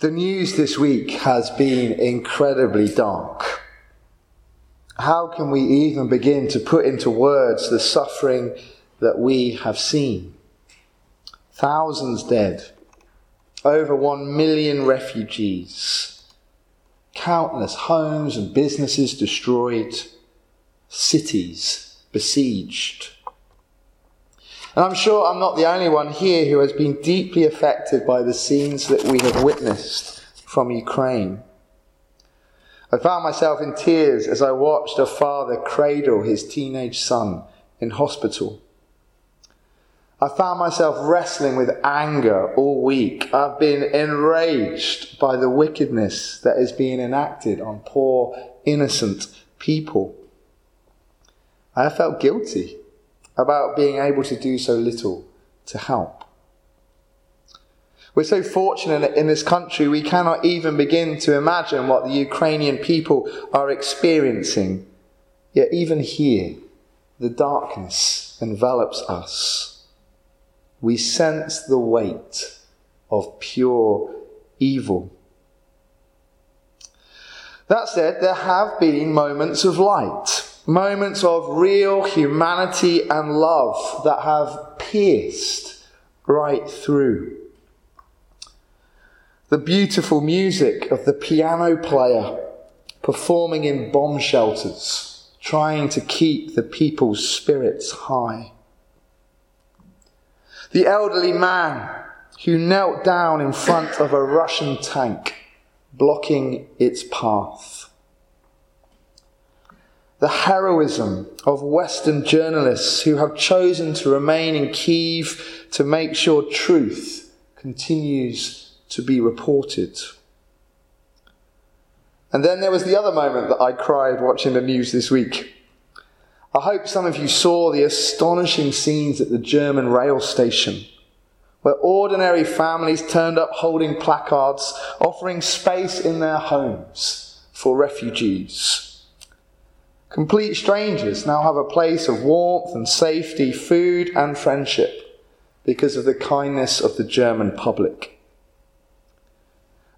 The news this week has been incredibly dark. How can we even begin to put into words the suffering that we have seen? Thousands dead, over one million refugees, countless homes and businesses destroyed, cities besieged. And I'm sure I'm not the only one here who has been deeply affected by the scenes that we have witnessed from Ukraine. I found myself in tears as I watched a father cradle his teenage son in hospital. I found myself wrestling with anger all week. I've been enraged by the wickedness that is being enacted on poor, innocent people. I felt guilty about being able to do so little to help. We're so fortunate in this country, we cannot even begin to imagine what the Ukrainian people are experiencing. Yet, even here, the darkness envelops us. We sense the weight of pure evil. That said, there have been moments of light moments of real humanity and love that have pierced right through. The beautiful music of the piano player performing in bomb shelters, trying to keep the people's spirits high. The elderly man who knelt down in front of a Russian tank, blocking its path the heroism of Western journalists who have chosen to remain in Kiev to make sure truth continues to be reported. And then there was the other moment that I cried watching the news this week. I hope some of you saw the astonishing scenes at the German rail station, where ordinary families turned up holding placards offering space in their homes for refugees. Complete strangers now have a place of warmth and safety, food and friendship because of the kindness of the German public.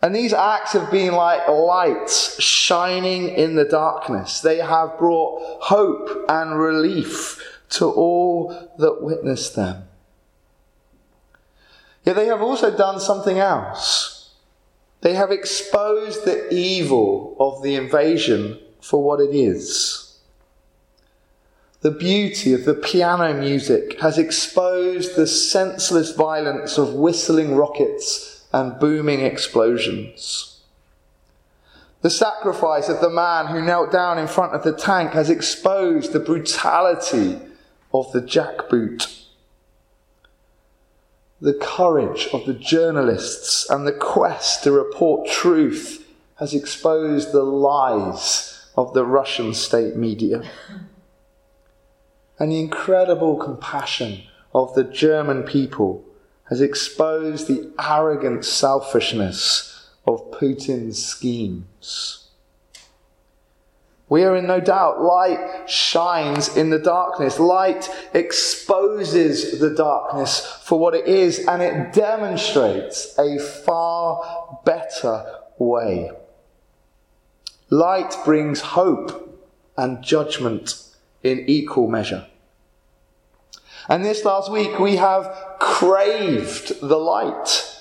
And these acts have been like lights shining in the darkness. They have brought hope and relief to all that witness them. Yet they have also done something else. They have exposed the evil of the invasion for what it is. The beauty of the piano music has exposed the senseless violence of whistling rockets and booming explosions. The sacrifice of the man who knelt down in front of the tank has exposed the brutality of the jackboot. The courage of the journalists and the quest to report truth has exposed the lies of the Russian state media and the incredible compassion of the German people has exposed the arrogant selfishness of Putin's schemes. We are in no doubt. Light shines in the darkness. Light exposes the darkness for what it is, and it demonstrates a far better way. Light brings hope and judgment in equal measure. And this last week we have craved the light.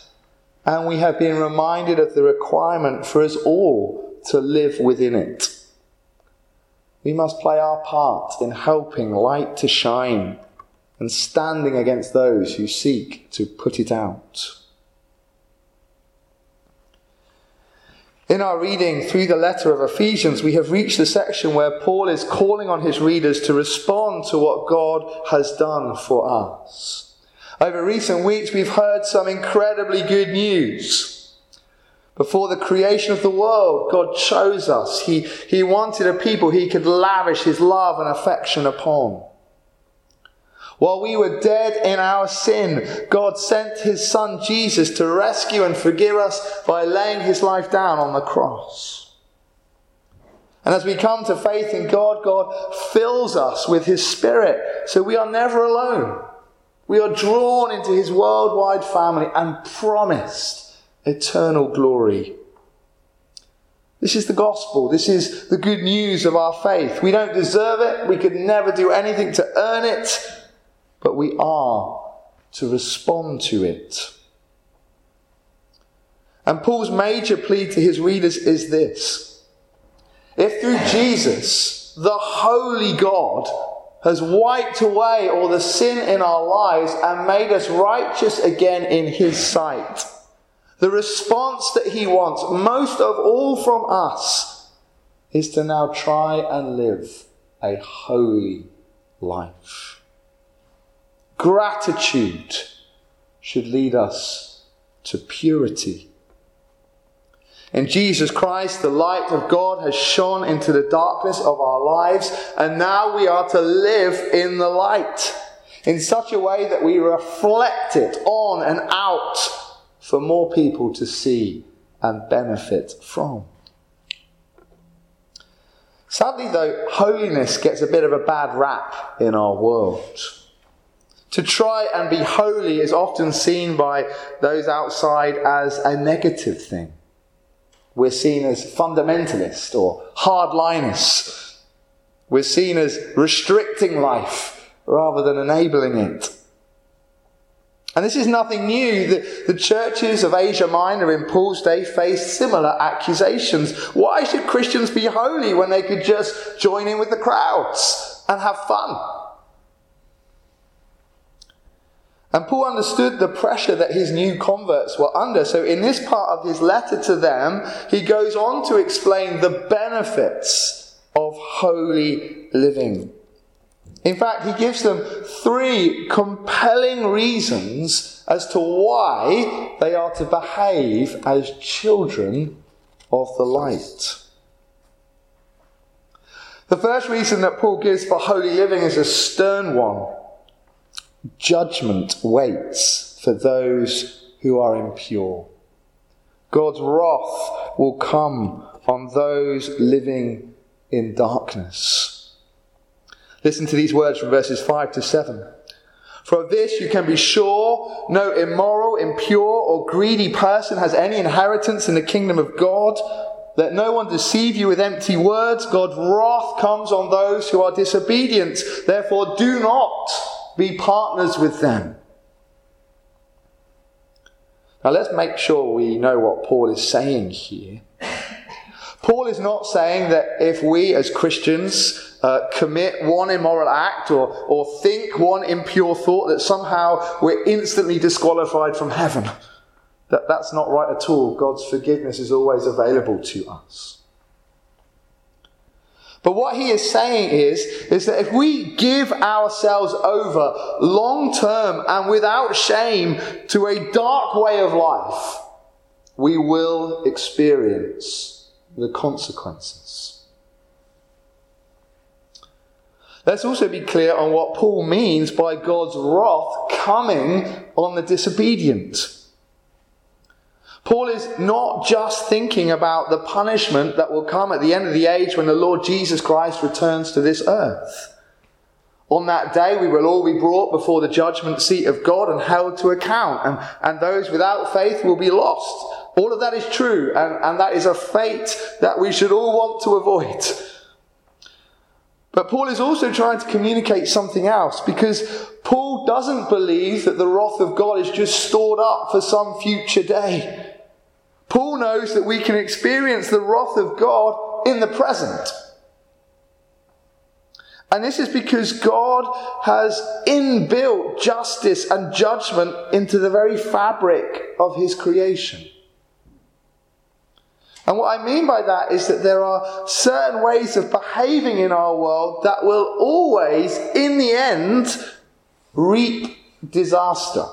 And we have been reminded of the requirement for us all to live within it. We must play our part in helping light to shine and standing against those who seek to put it out. In our reading through the letter of Ephesians, we have reached the section where Paul is calling on his readers to respond to what God has done for us. Over recent weeks, we've heard some incredibly good news. Before the creation of the world, God chose us. He, he wanted a people he could lavish his love and affection upon. While we were dead in our sin, God sent his son Jesus to rescue and forgive us by laying his life down on the cross. And as we come to faith in God, God fills us with his spirit, so we are never alone. We are drawn into his worldwide family and promised eternal glory. This is the gospel. This is the good news of our faith. We don't deserve it. We could never do anything to earn it, but we are to respond to it. And Paul's major plea to his readers is this If through Jesus, the holy God, has wiped away all the sin in our lives and made us righteous again in his sight, the response that he wants, most of all from us, is to now try and live a holy life. Gratitude should lead us to purity. In Jesus Christ, the light of God has shone into the darkness of our lives, and now we are to live in the light in such a way that we reflect it on and out for more people to see and benefit from. Sadly, though, holiness gets a bit of a bad rap in our world. To try and be holy is often seen by those outside as a negative thing we're seen as fundamentalist or hardliners. We're seen as restricting life rather than enabling it. And this is nothing new. The, the, churches of Asia Minor in Paul's day faced similar accusations. Why should Christians be holy when they could just join in with the crowds and have fun? And Paul understood the pressure that his new converts were under. So, in this part of his letter to them, he goes on to explain the benefits of holy living. In fact, he gives them three compelling reasons as to why they are to behave as children of the light. The first reason that Paul gives for holy living is a stern one judgment waits for those who are impure. God's wrath will come on those living in darkness. Listen to these words from verses 5 to 7. For this you can be sure no immoral, impure, or greedy person has any inheritance in the kingdom of God. Let no one deceive you with empty words. God's wrath comes on those who are disobedient. Therefore, do not be partners with them. Now let's make sure we know what Paul is saying here. Paul is not saying that if we as Christians uh, commit one immoral act or, or think one impure thought, that somehow we're instantly disqualified from heaven. That, that's not right at all. God's forgiveness is always available to us. But what he is saying is, is that if we give ourselves over long term and without shame to a dark way of life, we will experience the consequences. Let's also be clear on what Paul means by God's wrath coming on the disobedient. Paul is not just thinking about the punishment that will come at the end of the age when the Lord Jesus Christ returns to this earth. On that day, we will all be brought before the judgment seat of God and held to account, and, and those without faith will be lost. All of that is true, and, and that is a fate that we should all want to avoid. But Paul is also trying to communicate something else because Paul doesn't believe that the wrath of God is just stored up for some future day. Paul knows that we can experience the wrath of God in the present. And this is because God has inbuilt justice and judgment into the very fabric of his creation. And what I mean by that is that there are certain ways of behaving in our world that will always, in the end, reap disaster.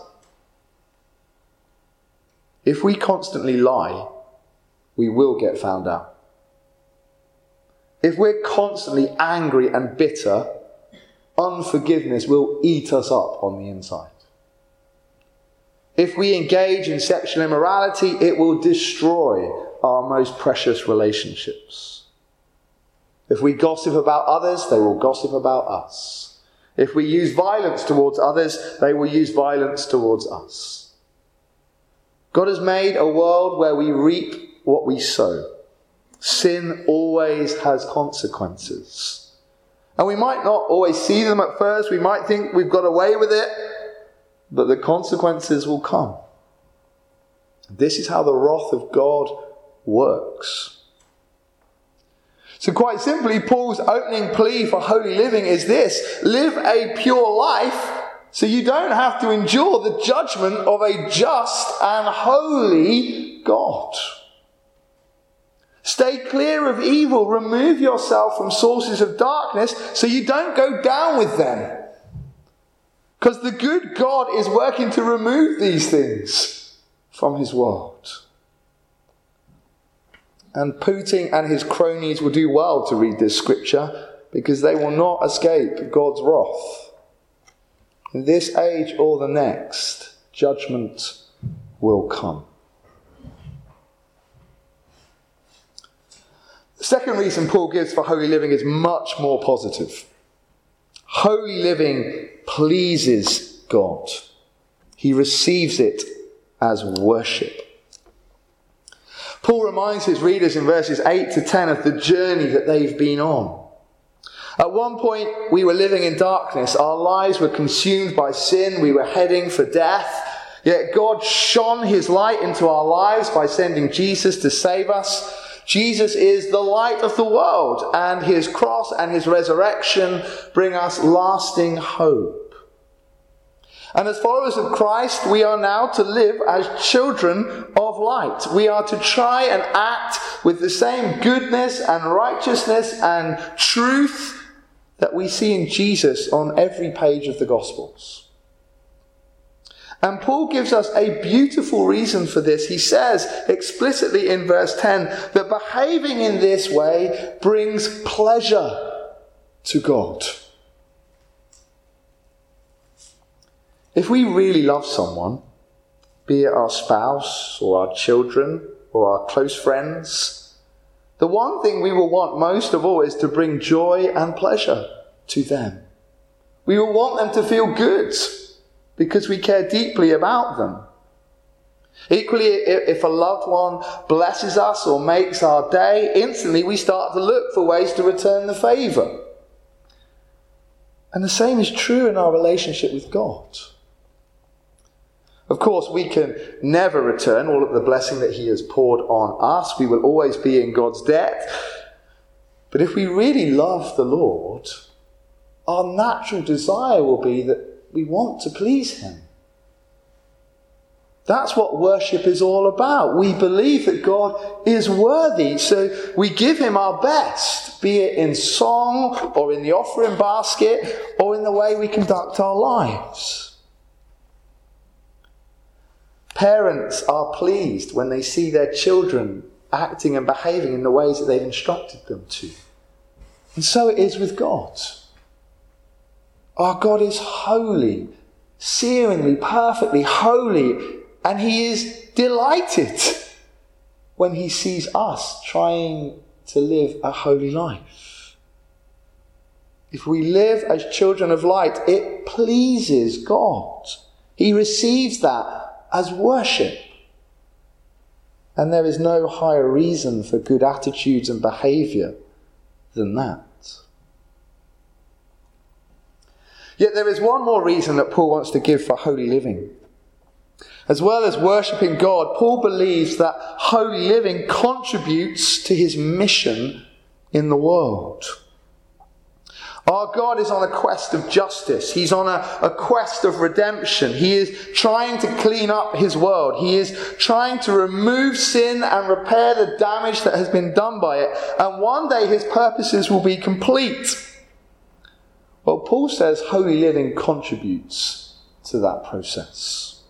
If we constantly lie, we will get found out. If we're constantly angry and bitter, unforgiveness will eat us up on the inside. If we engage in sexual immorality, it will destroy our most precious relationships. If we gossip about others, they will gossip about us. If we use violence towards others, they will use violence towards us. God has made a world where we reap what we sow. Sin always has consequences. And we might not always see them at first. We might think we've got away with it, but the consequences will come. This is how the wrath of God works. So, quite simply, Paul's opening plea for holy living is this live a pure life so you don't have to endure the judgment of a just and holy God. Stay clear of evil. Remove yourself from sources of darkness so you don't go down with them. Because the good God is working to remove these things from his world. And Putin and his cronies will do well to read this scripture because they will not escape God's wrath. In this age or the next, judgment will come. The second reason Paul gives for holy living is much more positive. Holy living pleases God, he receives it as worship. Paul reminds his readers in verses 8 to 10 of the journey that they've been on. At one point, we were living in darkness. Our lives were consumed by sin. We were heading for death. Yet God shone his light into our lives by sending Jesus to save us. Jesus is the light of the world, and his cross and his resurrection bring us lasting hope. And as followers of Christ, we are now to live as children of light. We are to try and act with the same goodness and righteousness and truth that we see in Jesus on every page of the Gospels. And Paul gives us a beautiful reason for this. He says explicitly in verse 10 that behaving in this way brings pleasure to God. If we really love someone, be it our spouse or our children or our close friends, the one thing we will want most of all is to bring joy and pleasure to them. We will want them to feel good because we care deeply about them. Equally, if a loved one blesses us or makes our day, instantly we start to look for ways to return the favour. And the same is true in our relationship with God. Of course, we can never return all of the blessing that He has poured on us. We will always be in God's debt. But if we really love the Lord, our natural desire will be that we want to please Him. That's what worship is all about. We believe that God is worthy, so we give Him our best, be it in song or in the offering basket or in the way we conduct our lives. Parents are pleased when they see their children acting and behaving in the ways that they've instructed them to. And so it is with God. Our God is holy, searingly, perfectly holy, and He is delighted when He sees us trying to live a holy life. If we live as children of light, it pleases God. He receives that as worship. And there is no higher reason for good attitudes and behavior than that. Yet there is one more reason that Paul wants to give for holy living. As well as worshipping God, Paul believes that holy living contributes to his mission in the world. Our God is on a quest of justice. He's on a, a, quest of redemption. He is trying to clean up his world. He is trying to remove sin and repair the damage that has been done by it. And one day his purposes will be complete. Well, Paul says holy living contributes to that process.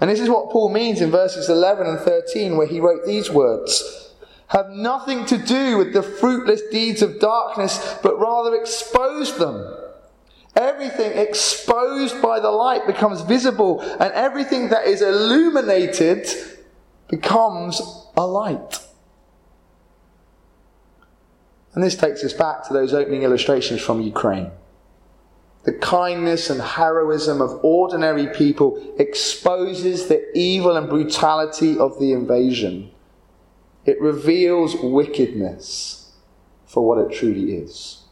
And this is what Paul means in verses 11 and 13, where he wrote these words Have nothing to do with the fruitless deeds of darkness, but rather expose them. Everything exposed by the light becomes visible, and everything that is illuminated becomes a light. And this takes us back to those opening illustrations from Ukraine. the kindness and heroism of ordinary people exposes the evil and brutality of the invasion. It reveals wickedness for what it truly is.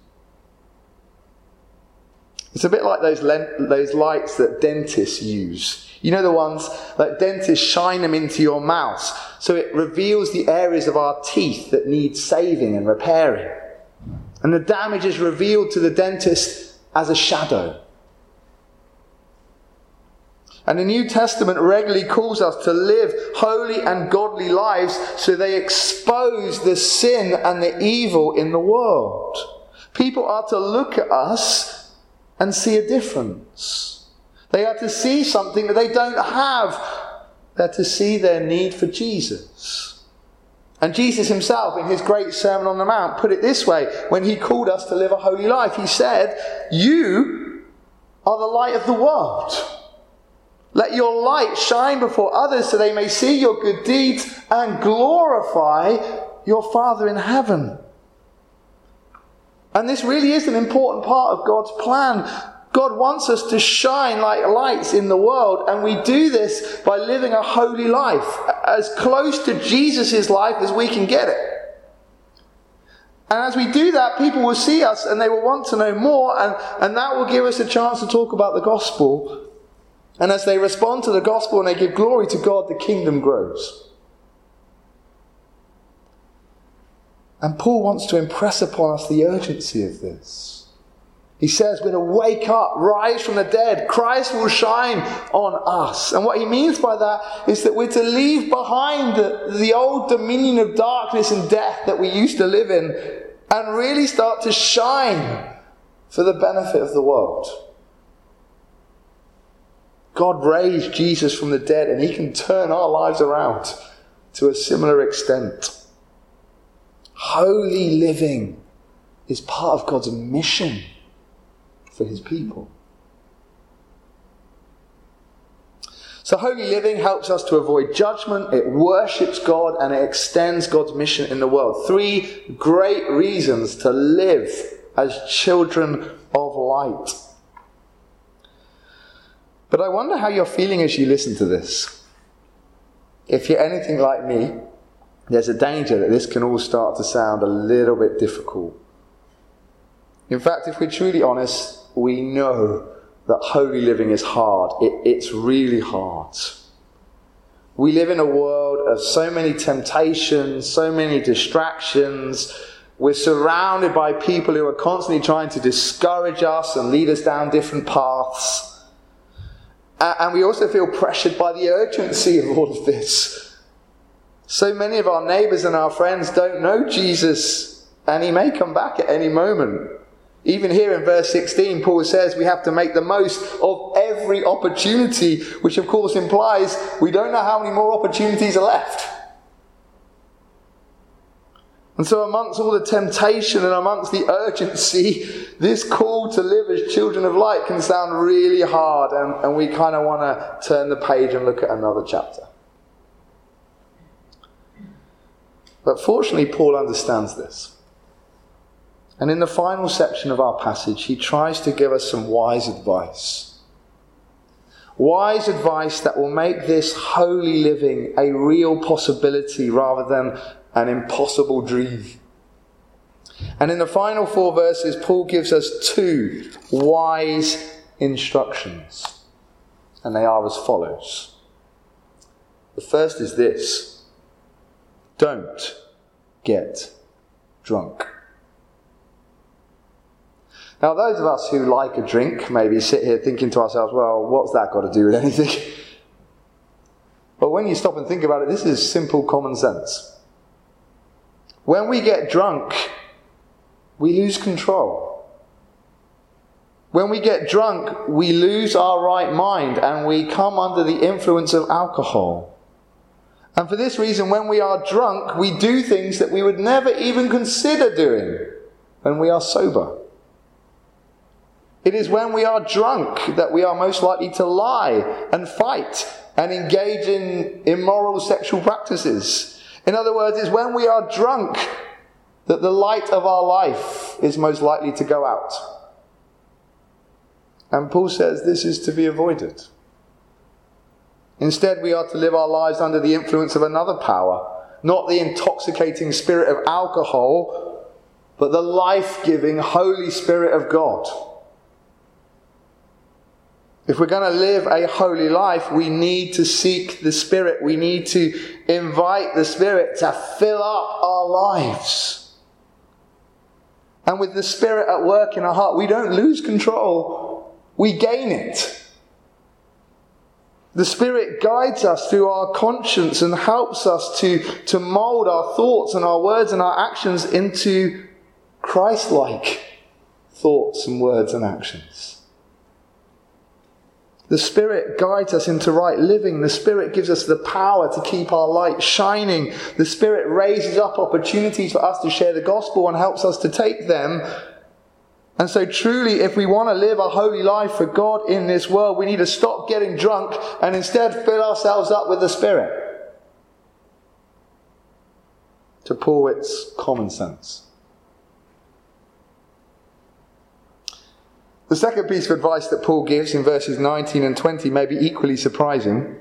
It's a bit like those, those lights that dentists use. You know the ones that dentists shine them into your mouth so it reveals the areas of our teeth that need saving and repairing. And the damage is revealed to the dentist as a shadow. And the New Testament regularly calls us to live holy and godly lives so they expose the sin and the evil in the world. People are to look at us and see a difference. They are to see something that they don't have. They're to see their need for Jesus. And Jesus himself, in his great Sermon on the Mount, put it this way when he called us to live a holy life. He said, You are the light of the world. Let your light shine before others so they may see your good deeds and glorify your Father in heaven. And this really is an important part of God's plan. God wants us to shine like lights in the world, and we do this by living a holy life, as close to Jesus' life as we can get it. And as we do that, people will see us and they will want to know more, and, and that will give us a chance to talk about the gospel and as they respond to the gospel and they give glory to God, the kingdom grows. And Paul wants to impress upon us the urgency of this. He says, We're to wake up, rise from the dead. Christ will shine on us. And what he means by that is that we're to leave behind the, the old dominion of darkness and death that we used to live in and really start to shine for the benefit of the world. God raised Jesus from the dead, and He can turn our lives around to a similar extent. Holy living is part of God's mission for His people. So, holy living helps us to avoid judgment, it worships God, and it extends God's mission in the world. Three great reasons to live as children of light. But I wonder how you're feeling as you listen to this. If you're anything like me, there's a danger that this can all start to sound a little bit difficult. In fact, if we're truly honest, we know that holy living is hard. It, it's really hard. We live in a world of so many temptations, so many distractions. We're surrounded by people who are constantly trying to discourage us and lead us down different paths. And we also feel pressured by the urgency of all of this. So many of our neighbors and our friends don't know Jesus, and he may come back at any moment. Even here in verse 16, Paul says we have to make the most of every opportunity, which of course implies we don't know how many more opportunities are left. And so, amongst all the temptation and amongst the urgency, this call to live as children of light can sound really hard, and, and we kind of want to turn the page and look at another chapter. But fortunately, Paul understands this. And in the final section of our passage, he tries to give us some wise advice. Wise advice that will make this holy living a real possibility rather than an impossible dream. And in the final four verses, Paul gives us two wise instructions. And they are as follows. The first is this don't get drunk. Now, those of us who like a drink maybe sit here thinking to ourselves, well, what's that got to do with anything? But when you stop and think about it, this is simple common sense. When we get drunk, we lose control. When we get drunk, we lose our right mind and we come under the influence of alcohol. And for this reason, when we are drunk, we do things that we would never even consider doing when we are sober. It is when we are drunk that we are most likely to lie and fight and engage in immoral sexual practices. In other words, it's when we are drunk that the light of our life is most likely to go out. And Paul says this is to be avoided. Instead, we are to live our lives under the influence of another power, not the intoxicating spirit of alcohol, but the life giving Holy Spirit of God. If we're going to live a holy life, we need to seek the Spirit. We need to invite the Spirit to fill up our lives. And with the Spirit at work in our heart, we don't lose control, we gain it. The Spirit guides us through our conscience and helps us to, to mold our thoughts and our words and our actions into Christ like thoughts and words and actions. The Spirit guides us into right living. The Spirit gives us the power to keep our light shining. The Spirit raises up opportunities for us to share the gospel and helps us to take them. And so, truly, if we want to live a holy life for God in this world, we need to stop getting drunk and instead fill ourselves up with the Spirit. To Paul, it's common sense. The second piece of advice that Paul gives in verses 19 and 20 may be equally surprising.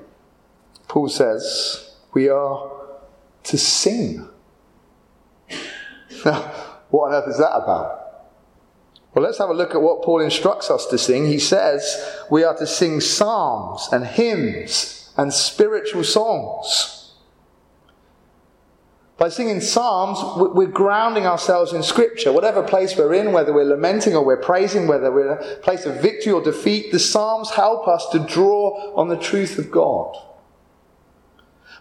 Paul says, We are to sing. Now, what on earth is that about? Well, let's have a look at what Paul instructs us to sing. He says we are to sing psalms and hymns and spiritual songs. By singing psalms, we're grounding ourselves in Scripture. Whatever place we're in, whether we're lamenting or we're praising, whether we're in a place of victory or defeat, the psalms help us to draw on the truth of God.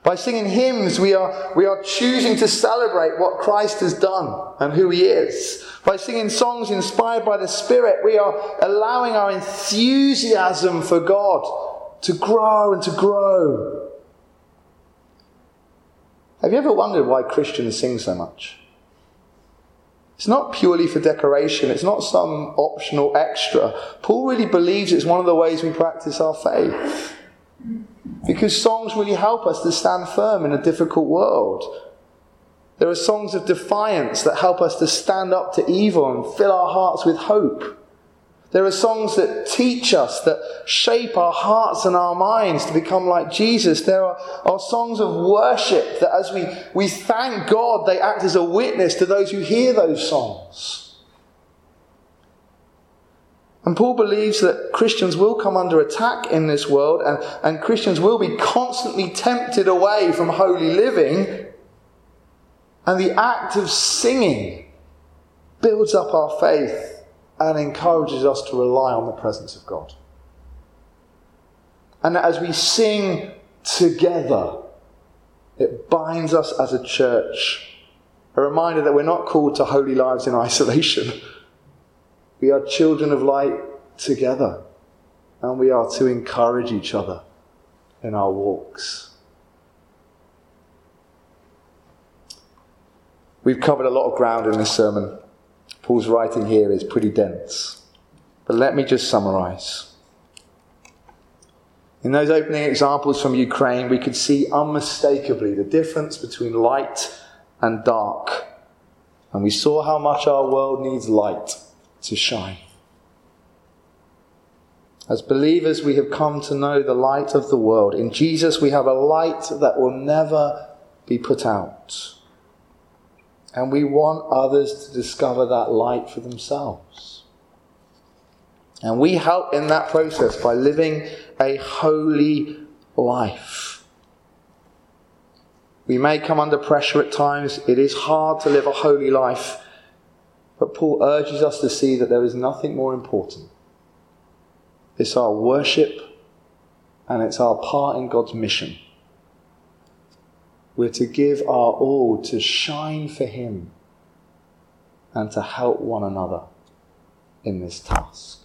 By singing hymns, we are, we are choosing to celebrate what Christ has done and who he is. By singing songs inspired by the Spirit, we are allowing our enthusiasm for God to grow and to grow. Have you ever wondered why Christians sing so much? It's not purely for decoration, it's not some optional extra. Paul really believes it's one of the ways we practice our faith. Because songs really help us to stand firm in a difficult world. There are songs of defiance that help us to stand up to evil and fill our hearts with hope. There are songs that teach us, that shape our hearts and our minds to become like Jesus. There are, are songs of worship that as we, we thank God, they act as a witness to those who hear those songs. And Paul believes that Christians will come under attack in this world and, and Christians will be constantly tempted away from holy living. And the act of singing builds up our faith and encourages us to rely on the presence of God. And as we sing together, it binds us as a church. A reminder that we're not called to holy lives in isolation. We are children of light together. And we are to encourage each other in our walks. We've covered a lot of ground in this sermon. Paul's writing here is pretty dense. But let me just summarize. In those opening examples from Ukraine, we could see unmistakably the difference between light and dark. And we saw how much our world needs light to shine. As believers, we have come to know the light of the world. In Jesus, we have a light that will never be put out. And we want others to discover that light for themselves. And we help in that process by living a holy life. We may come under pressure at times. It is hard to live a holy life. But Paul urges us to see that there is nothing more important. It's our worship and it's our part in God's mission. We're to give our all to shine for Him and to help one another in this task.